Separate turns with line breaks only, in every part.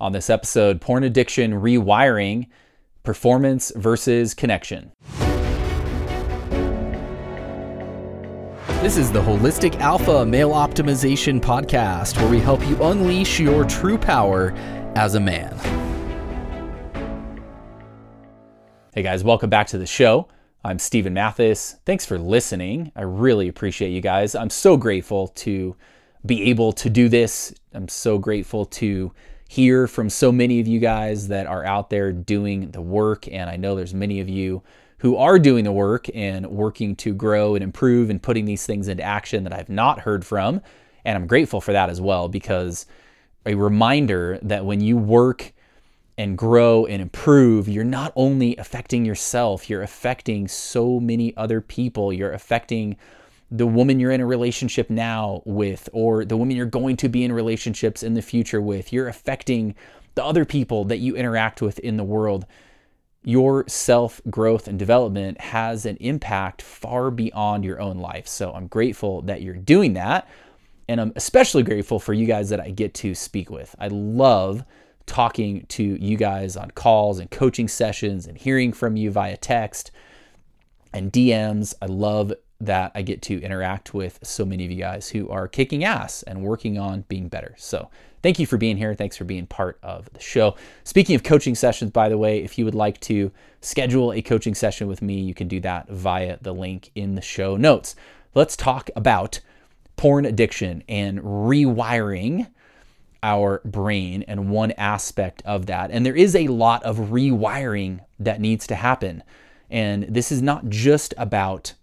On this episode, porn addiction rewiring, performance versus connection. This is the Holistic Alpha Male Optimization Podcast, where we help you unleash your true power as a man. Hey guys, welcome back to the show. I'm Steven Mathis. Thanks for listening. I really appreciate you guys. I'm so grateful to be able to do this. I'm so grateful to hear from so many of you guys that are out there doing the work. And I know there's many of you who are doing the work and working to grow and improve and putting these things into action that I've not heard from. And I'm grateful for that as well because a reminder that when you work and grow and improve, you're not only affecting yourself, you're affecting so many other people. You're affecting the woman you're in a relationship now with, or the woman you're going to be in relationships in the future with. You're affecting the other people that you interact with in the world. Your self growth and development has an impact far beyond your own life. So I'm grateful that you're doing that. And I'm especially grateful for you guys that I get to speak with. I love talking to you guys on calls and coaching sessions and hearing from you via text and DMs. I love that I get to interact with so many of you guys who are kicking ass and working on being better. So, thank you for being here. Thanks for being part of the show. Speaking of coaching sessions, by the way, if you would like to schedule a coaching session with me, you can do that via the link in the show notes. Let's talk about porn addiction and rewiring our brain and one aspect of that. And there is a lot of rewiring that needs to happen. And this is not just about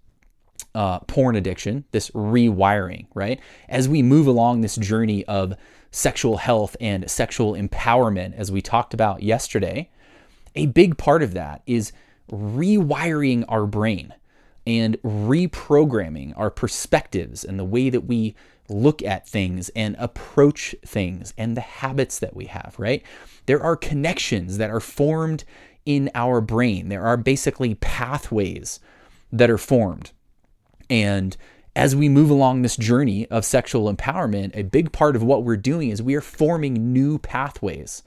uh, porn addiction, this rewiring, right? As we move along this journey of sexual health and sexual empowerment, as we talked about yesterday, a big part of that is rewiring our brain and reprogramming our perspectives and the way that we look at things and approach things and the habits that we have, right? There are connections that are formed in our brain. There are basically pathways that are formed and as we move along this journey of sexual empowerment, a big part of what we're doing is we are forming new pathways.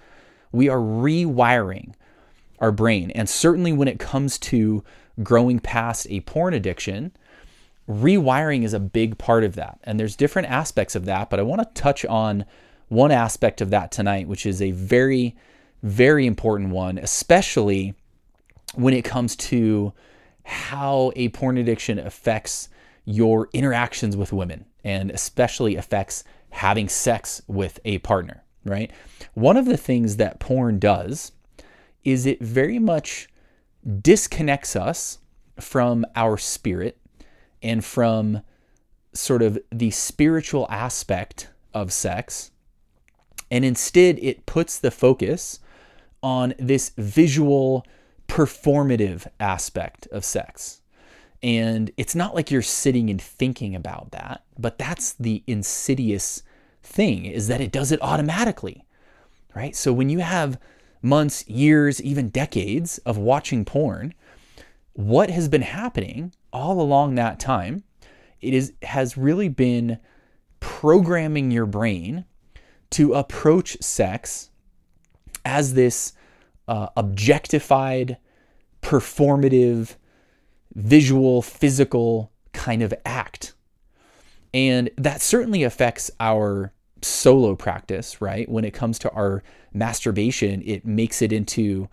We are rewiring our brain. And certainly when it comes to growing past a porn addiction, rewiring is a big part of that. And there's different aspects of that, but I want to touch on one aspect of that tonight, which is a very, very important one, especially when it comes to how a porn addiction affects your interactions with women and especially affects having sex with a partner, right? One of the things that porn does is it very much disconnects us from our spirit and from sort of the spiritual aspect of sex. And instead, it puts the focus on this visual performative aspect of sex. And it's not like you're sitting and thinking about that, but that's the insidious thing is that it does it automatically, right? So when you have months, years, even decades of watching porn, what has been happening all along that time, it is has really been programming your brain to approach sex as this uh, objectified, performative, visual, physical kind of act. And that certainly affects our solo practice, right? When it comes to our masturbation, it makes it into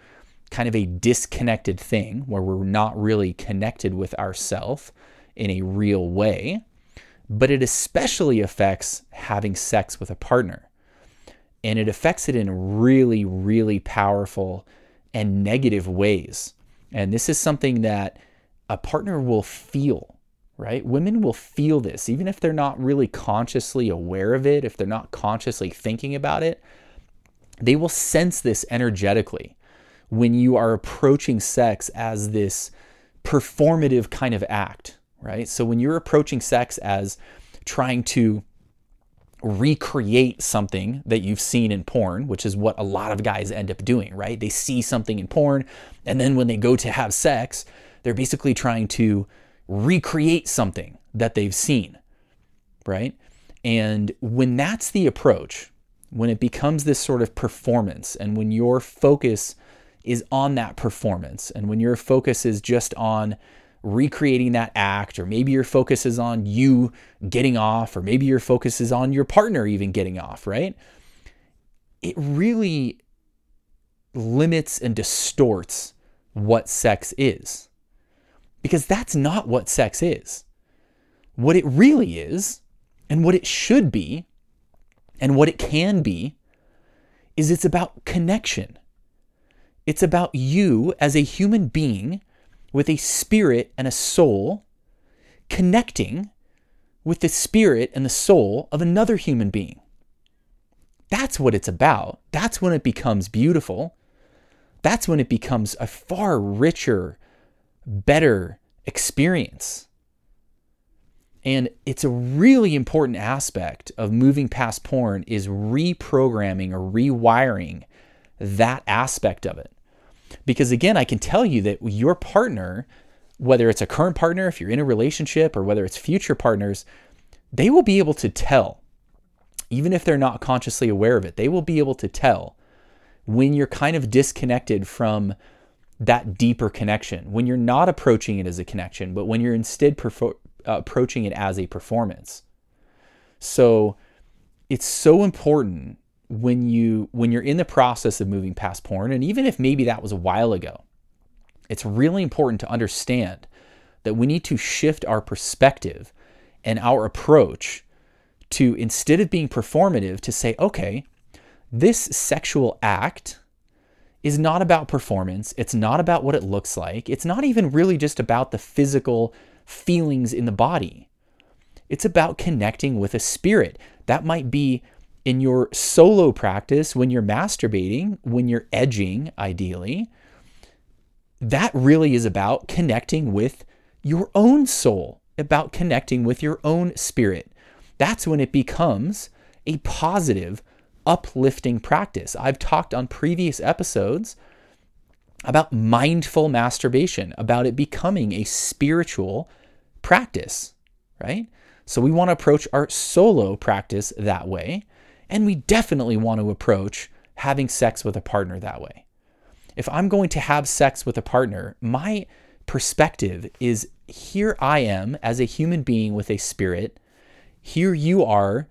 kind of a disconnected thing where we're not really connected with ourself in a real way. But it especially affects having sex with a partner and it affects it in really, really powerful and negative ways. And this is something that a partner will feel, right? Women will feel this, even if they're not really consciously aware of it, if they're not consciously thinking about it, they will sense this energetically when you are approaching sex as this performative kind of act, right? So when you're approaching sex as trying to recreate something that you've seen in porn, which is what a lot of guys end up doing, right? They see something in porn, and then when they go to have sex, they're basically trying to recreate something that they've seen, right? And when that's the approach, when it becomes this sort of performance, and when your focus is on that performance, and when your focus is just on recreating that act, or maybe your focus is on you getting off, or maybe your focus is on your partner even getting off, right? It really limits and distorts what sex is. Because that's not what sex is. What it really is, and what it should be, and what it can be, is it's about connection. It's about you as a human being with a spirit and a soul connecting with the spirit and the soul of another human being. That's what it's about. That's when it becomes beautiful. That's when it becomes a far richer, better experience. And it's a really important aspect of moving past porn is reprogramming or rewiring that aspect of it. Because again, I can tell you that your partner, whether it's a current partner, if you're in a relationship, or whether it's future partners, they will be able to tell, even if they're not consciously aware of it, they will be able to tell when you're kind of disconnected from that deeper connection, when you're not approaching it as a connection, but when you're instead uh, approaching it as a performance. So it's so important when you when you're in the process of moving past porn and even if maybe that was a while ago it's really important to understand that we need to shift our perspective and our approach to instead of being performative to say okay this sexual act is not about performance it's not about what it looks like it's not even really just about the physical feelings in the body. It's about connecting with a spirit. That might be in your solo practice when you're masturbating, when you're edging, ideally. That really is about connecting with your own soul, about connecting with your own spirit. That's when it becomes a positive, uplifting practice. I've talked on previous episodes about mindful masturbation, about it becoming a spiritual practice, right? So we want to approach our solo practice that way. And we definitely want to approach having sex with a partner that way. If I'm going to have sex with a partner, my perspective is here I am as a human being with a spirit. Here you are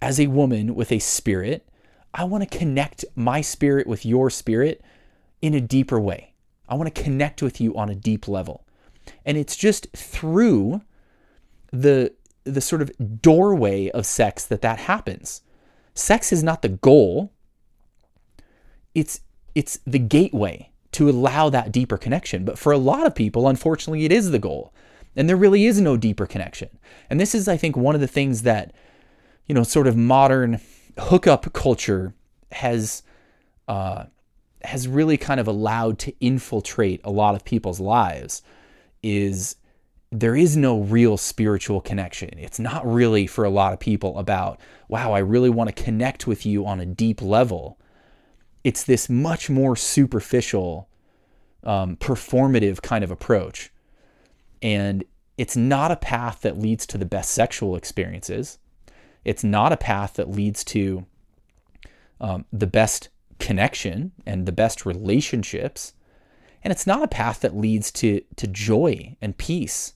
as a woman with a spirit. I want to connect my spirit with your spirit in a deeper way. I want to connect with you on a deep level. And it's just through the the sort of doorway of sex that that happens. Sex is not the goal. It's it's the gateway to allow that deeper connection. But for a lot of people, unfortunately, it is the goal. And there really is no deeper connection. And this is, I think, one of the things that, you know, sort of modern hookup culture has uh, has really kind of allowed to infiltrate a lot of people's lives is there is no real spiritual connection. It's not really for a lot of people about, wow, I really want to connect with you on a deep level. It's this much more superficial, um, performative kind of approach. And it's not a path that leads to the best sexual experiences. It's not a path that leads to um, the best connection and the best relationships. And it's not a path that leads to, to joy and peace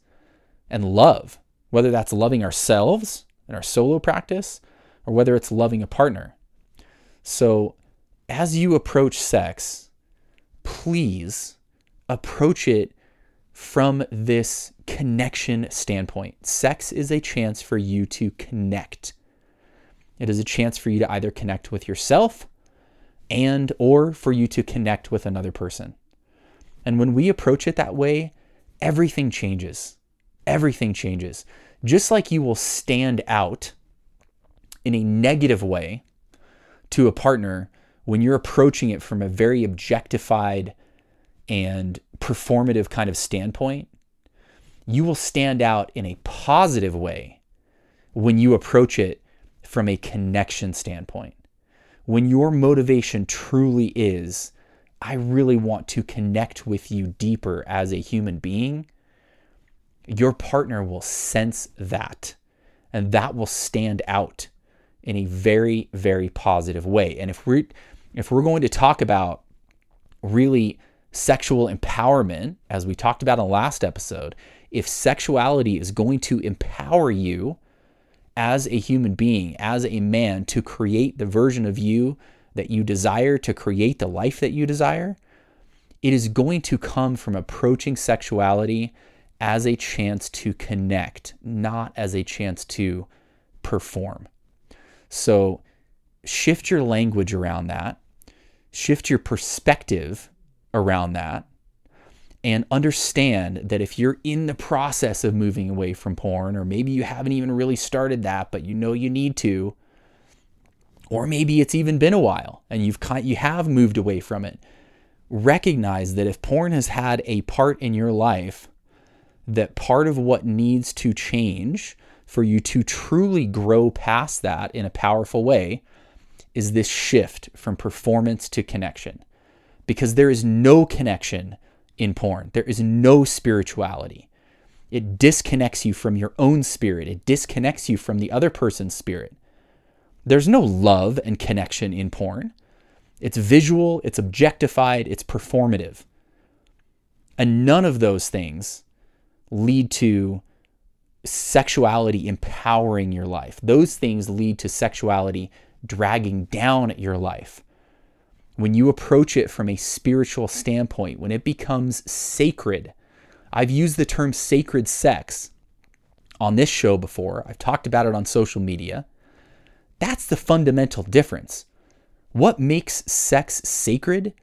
and love, whether that's loving ourselves in our solo practice or whether it's loving a partner. So, as you approach sex, please approach it from this connection standpoint. Sex is a chance for you to connect. It is a chance for you to either connect with yourself and or for you to connect with another person. And when we approach it that way, everything changes. Everything changes. Just like you will stand out in a negative way to a partner when you're approaching it from a very objectified and performative kind of standpoint, you will stand out in a positive way when you approach it from a connection standpoint when your motivation truly is, I really want to connect with you deeper as a human being, your partner will sense that and that will stand out in a very, very positive way. And if we're if we're going to talk about really sexual empowerment, as we talked about in the last episode, if sexuality is going to empower you as a human being, as a man, to create the version of you that you desire, to create the life that you desire, it is going to come from approaching sexuality as a chance to connect, not as a chance to perform. So shift your language around that, shift your perspective around that, and understand that if you're in the process of moving away from porn, or maybe you haven't even really started that, but you know you need to, or maybe it's even been a while and you've kind, you have moved away from it, recognize that if porn has had a part in your life, that part of what needs to change for you to truly grow past that in a powerful way is this shift from performance to connection. Because there is no connection in porn. There is no spirituality. It disconnects you from your own spirit, it disconnects you from the other person's spirit. There's no love and connection in porn. It's visual, it's objectified, it's performative. And none of those things lead to sexuality empowering your life. Those things lead to sexuality dragging down your life when you approach it from a spiritual standpoint, when it becomes sacred, I've used the term sacred sex on this show before, I've talked about it on social media. That's the fundamental difference. What makes sex sacred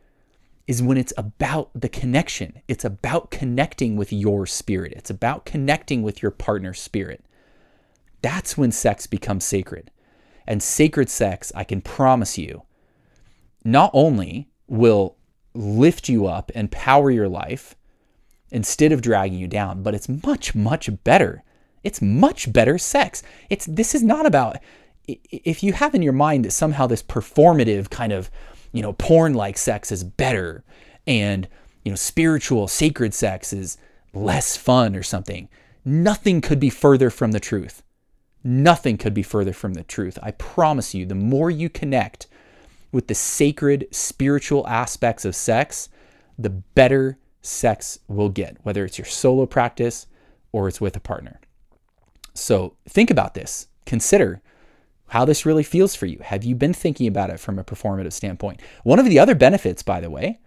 is when it's about the connection. It's about connecting with your spirit. It's about connecting with your partner's spirit. That's when sex becomes sacred. And sacred sex, I can promise you, not only will lift you up and power your life instead of dragging you down, but it's much, much better. It's much better sex. It's this is not about if you have in your mind that somehow this performative kind of, you know, porn like sex is better and, you know, spiritual, sacred sex is less fun or something. Nothing could be further from the truth. Nothing could be further from the truth. I promise you, the more you connect with the sacred spiritual aspects of sex, the better sex will get, whether it's your solo practice or it's with a partner. So think about this. Consider how this really feels for you. Have you been thinking about it from a performative standpoint? One of the other benefits, by the way,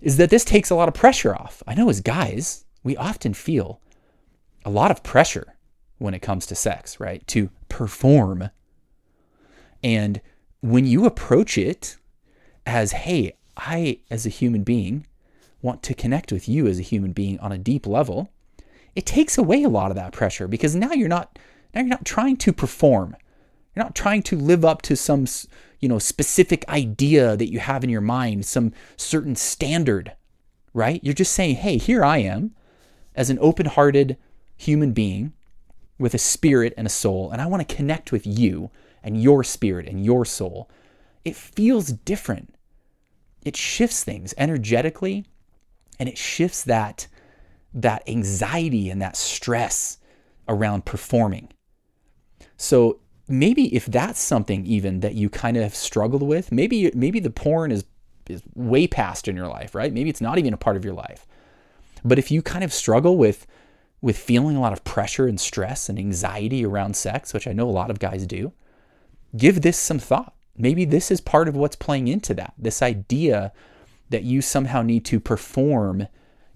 is that this takes a lot of pressure off. I know as guys, we often feel a lot of pressure when it comes to sex, right? To perform. And when you approach it as, hey, I, as a human being, want to connect with you as a human being on a deep level, it takes away a lot of that pressure because now you're not now you're not trying to perform. You're not trying to live up to some you know specific idea that you have in your mind, some certain standard, right? You're just saying, "Hey, here I am as an open-hearted human being with a spirit and a soul, and I want to connect with you and your spirit and your soul, it feels different. It shifts things energetically and it shifts that that anxiety and that stress around performing. So maybe if that's something even that you kind of have struggled with, maybe maybe the porn is is way past in your life, right? Maybe it's not even a part of your life. But if you kind of struggle with with feeling a lot of pressure and stress and anxiety around sex, which I know a lot of guys do, give this some thought. Maybe this is part of what's playing into that. This idea that you somehow need to perform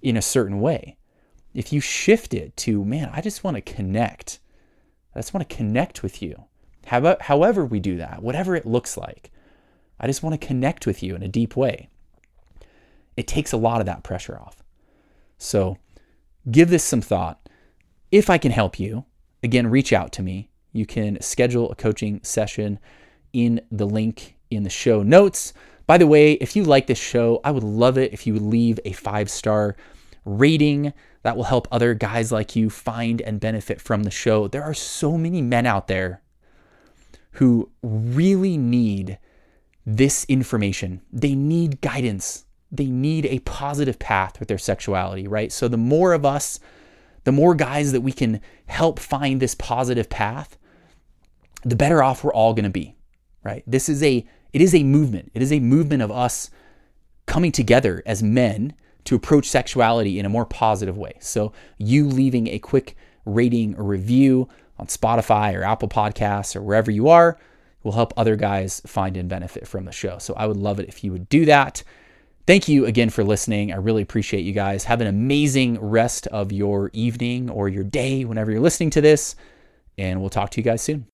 in a certain way. If you shift it to, man, I just want to connect. I just want to connect with you. However, we do that, whatever it looks like, I just want to connect with you in a deep way. It takes a lot of that pressure off. So give this some thought. If I can help you, again, reach out to me. You can schedule a coaching session in the link in the show notes. By the way, if you like this show, I would love it if you would leave a five star rating. That will help other guys like you find and benefit from the show. There are so many men out there who really need this information. They need guidance. They need a positive path with their sexuality, right? So the more of us the more guys that we can help find this positive path, the better off we're all going to be, right? This is a it is a movement. It is a movement of us coming together as men to approach sexuality in a more positive way. So, you leaving a quick rating or review on Spotify or Apple Podcasts or wherever you are will help other guys find and benefit from the show. So, I would love it if you would do that. Thank you again for listening. I really appreciate you guys. Have an amazing rest of your evening or your day whenever you're listening to this, and we'll talk to you guys soon.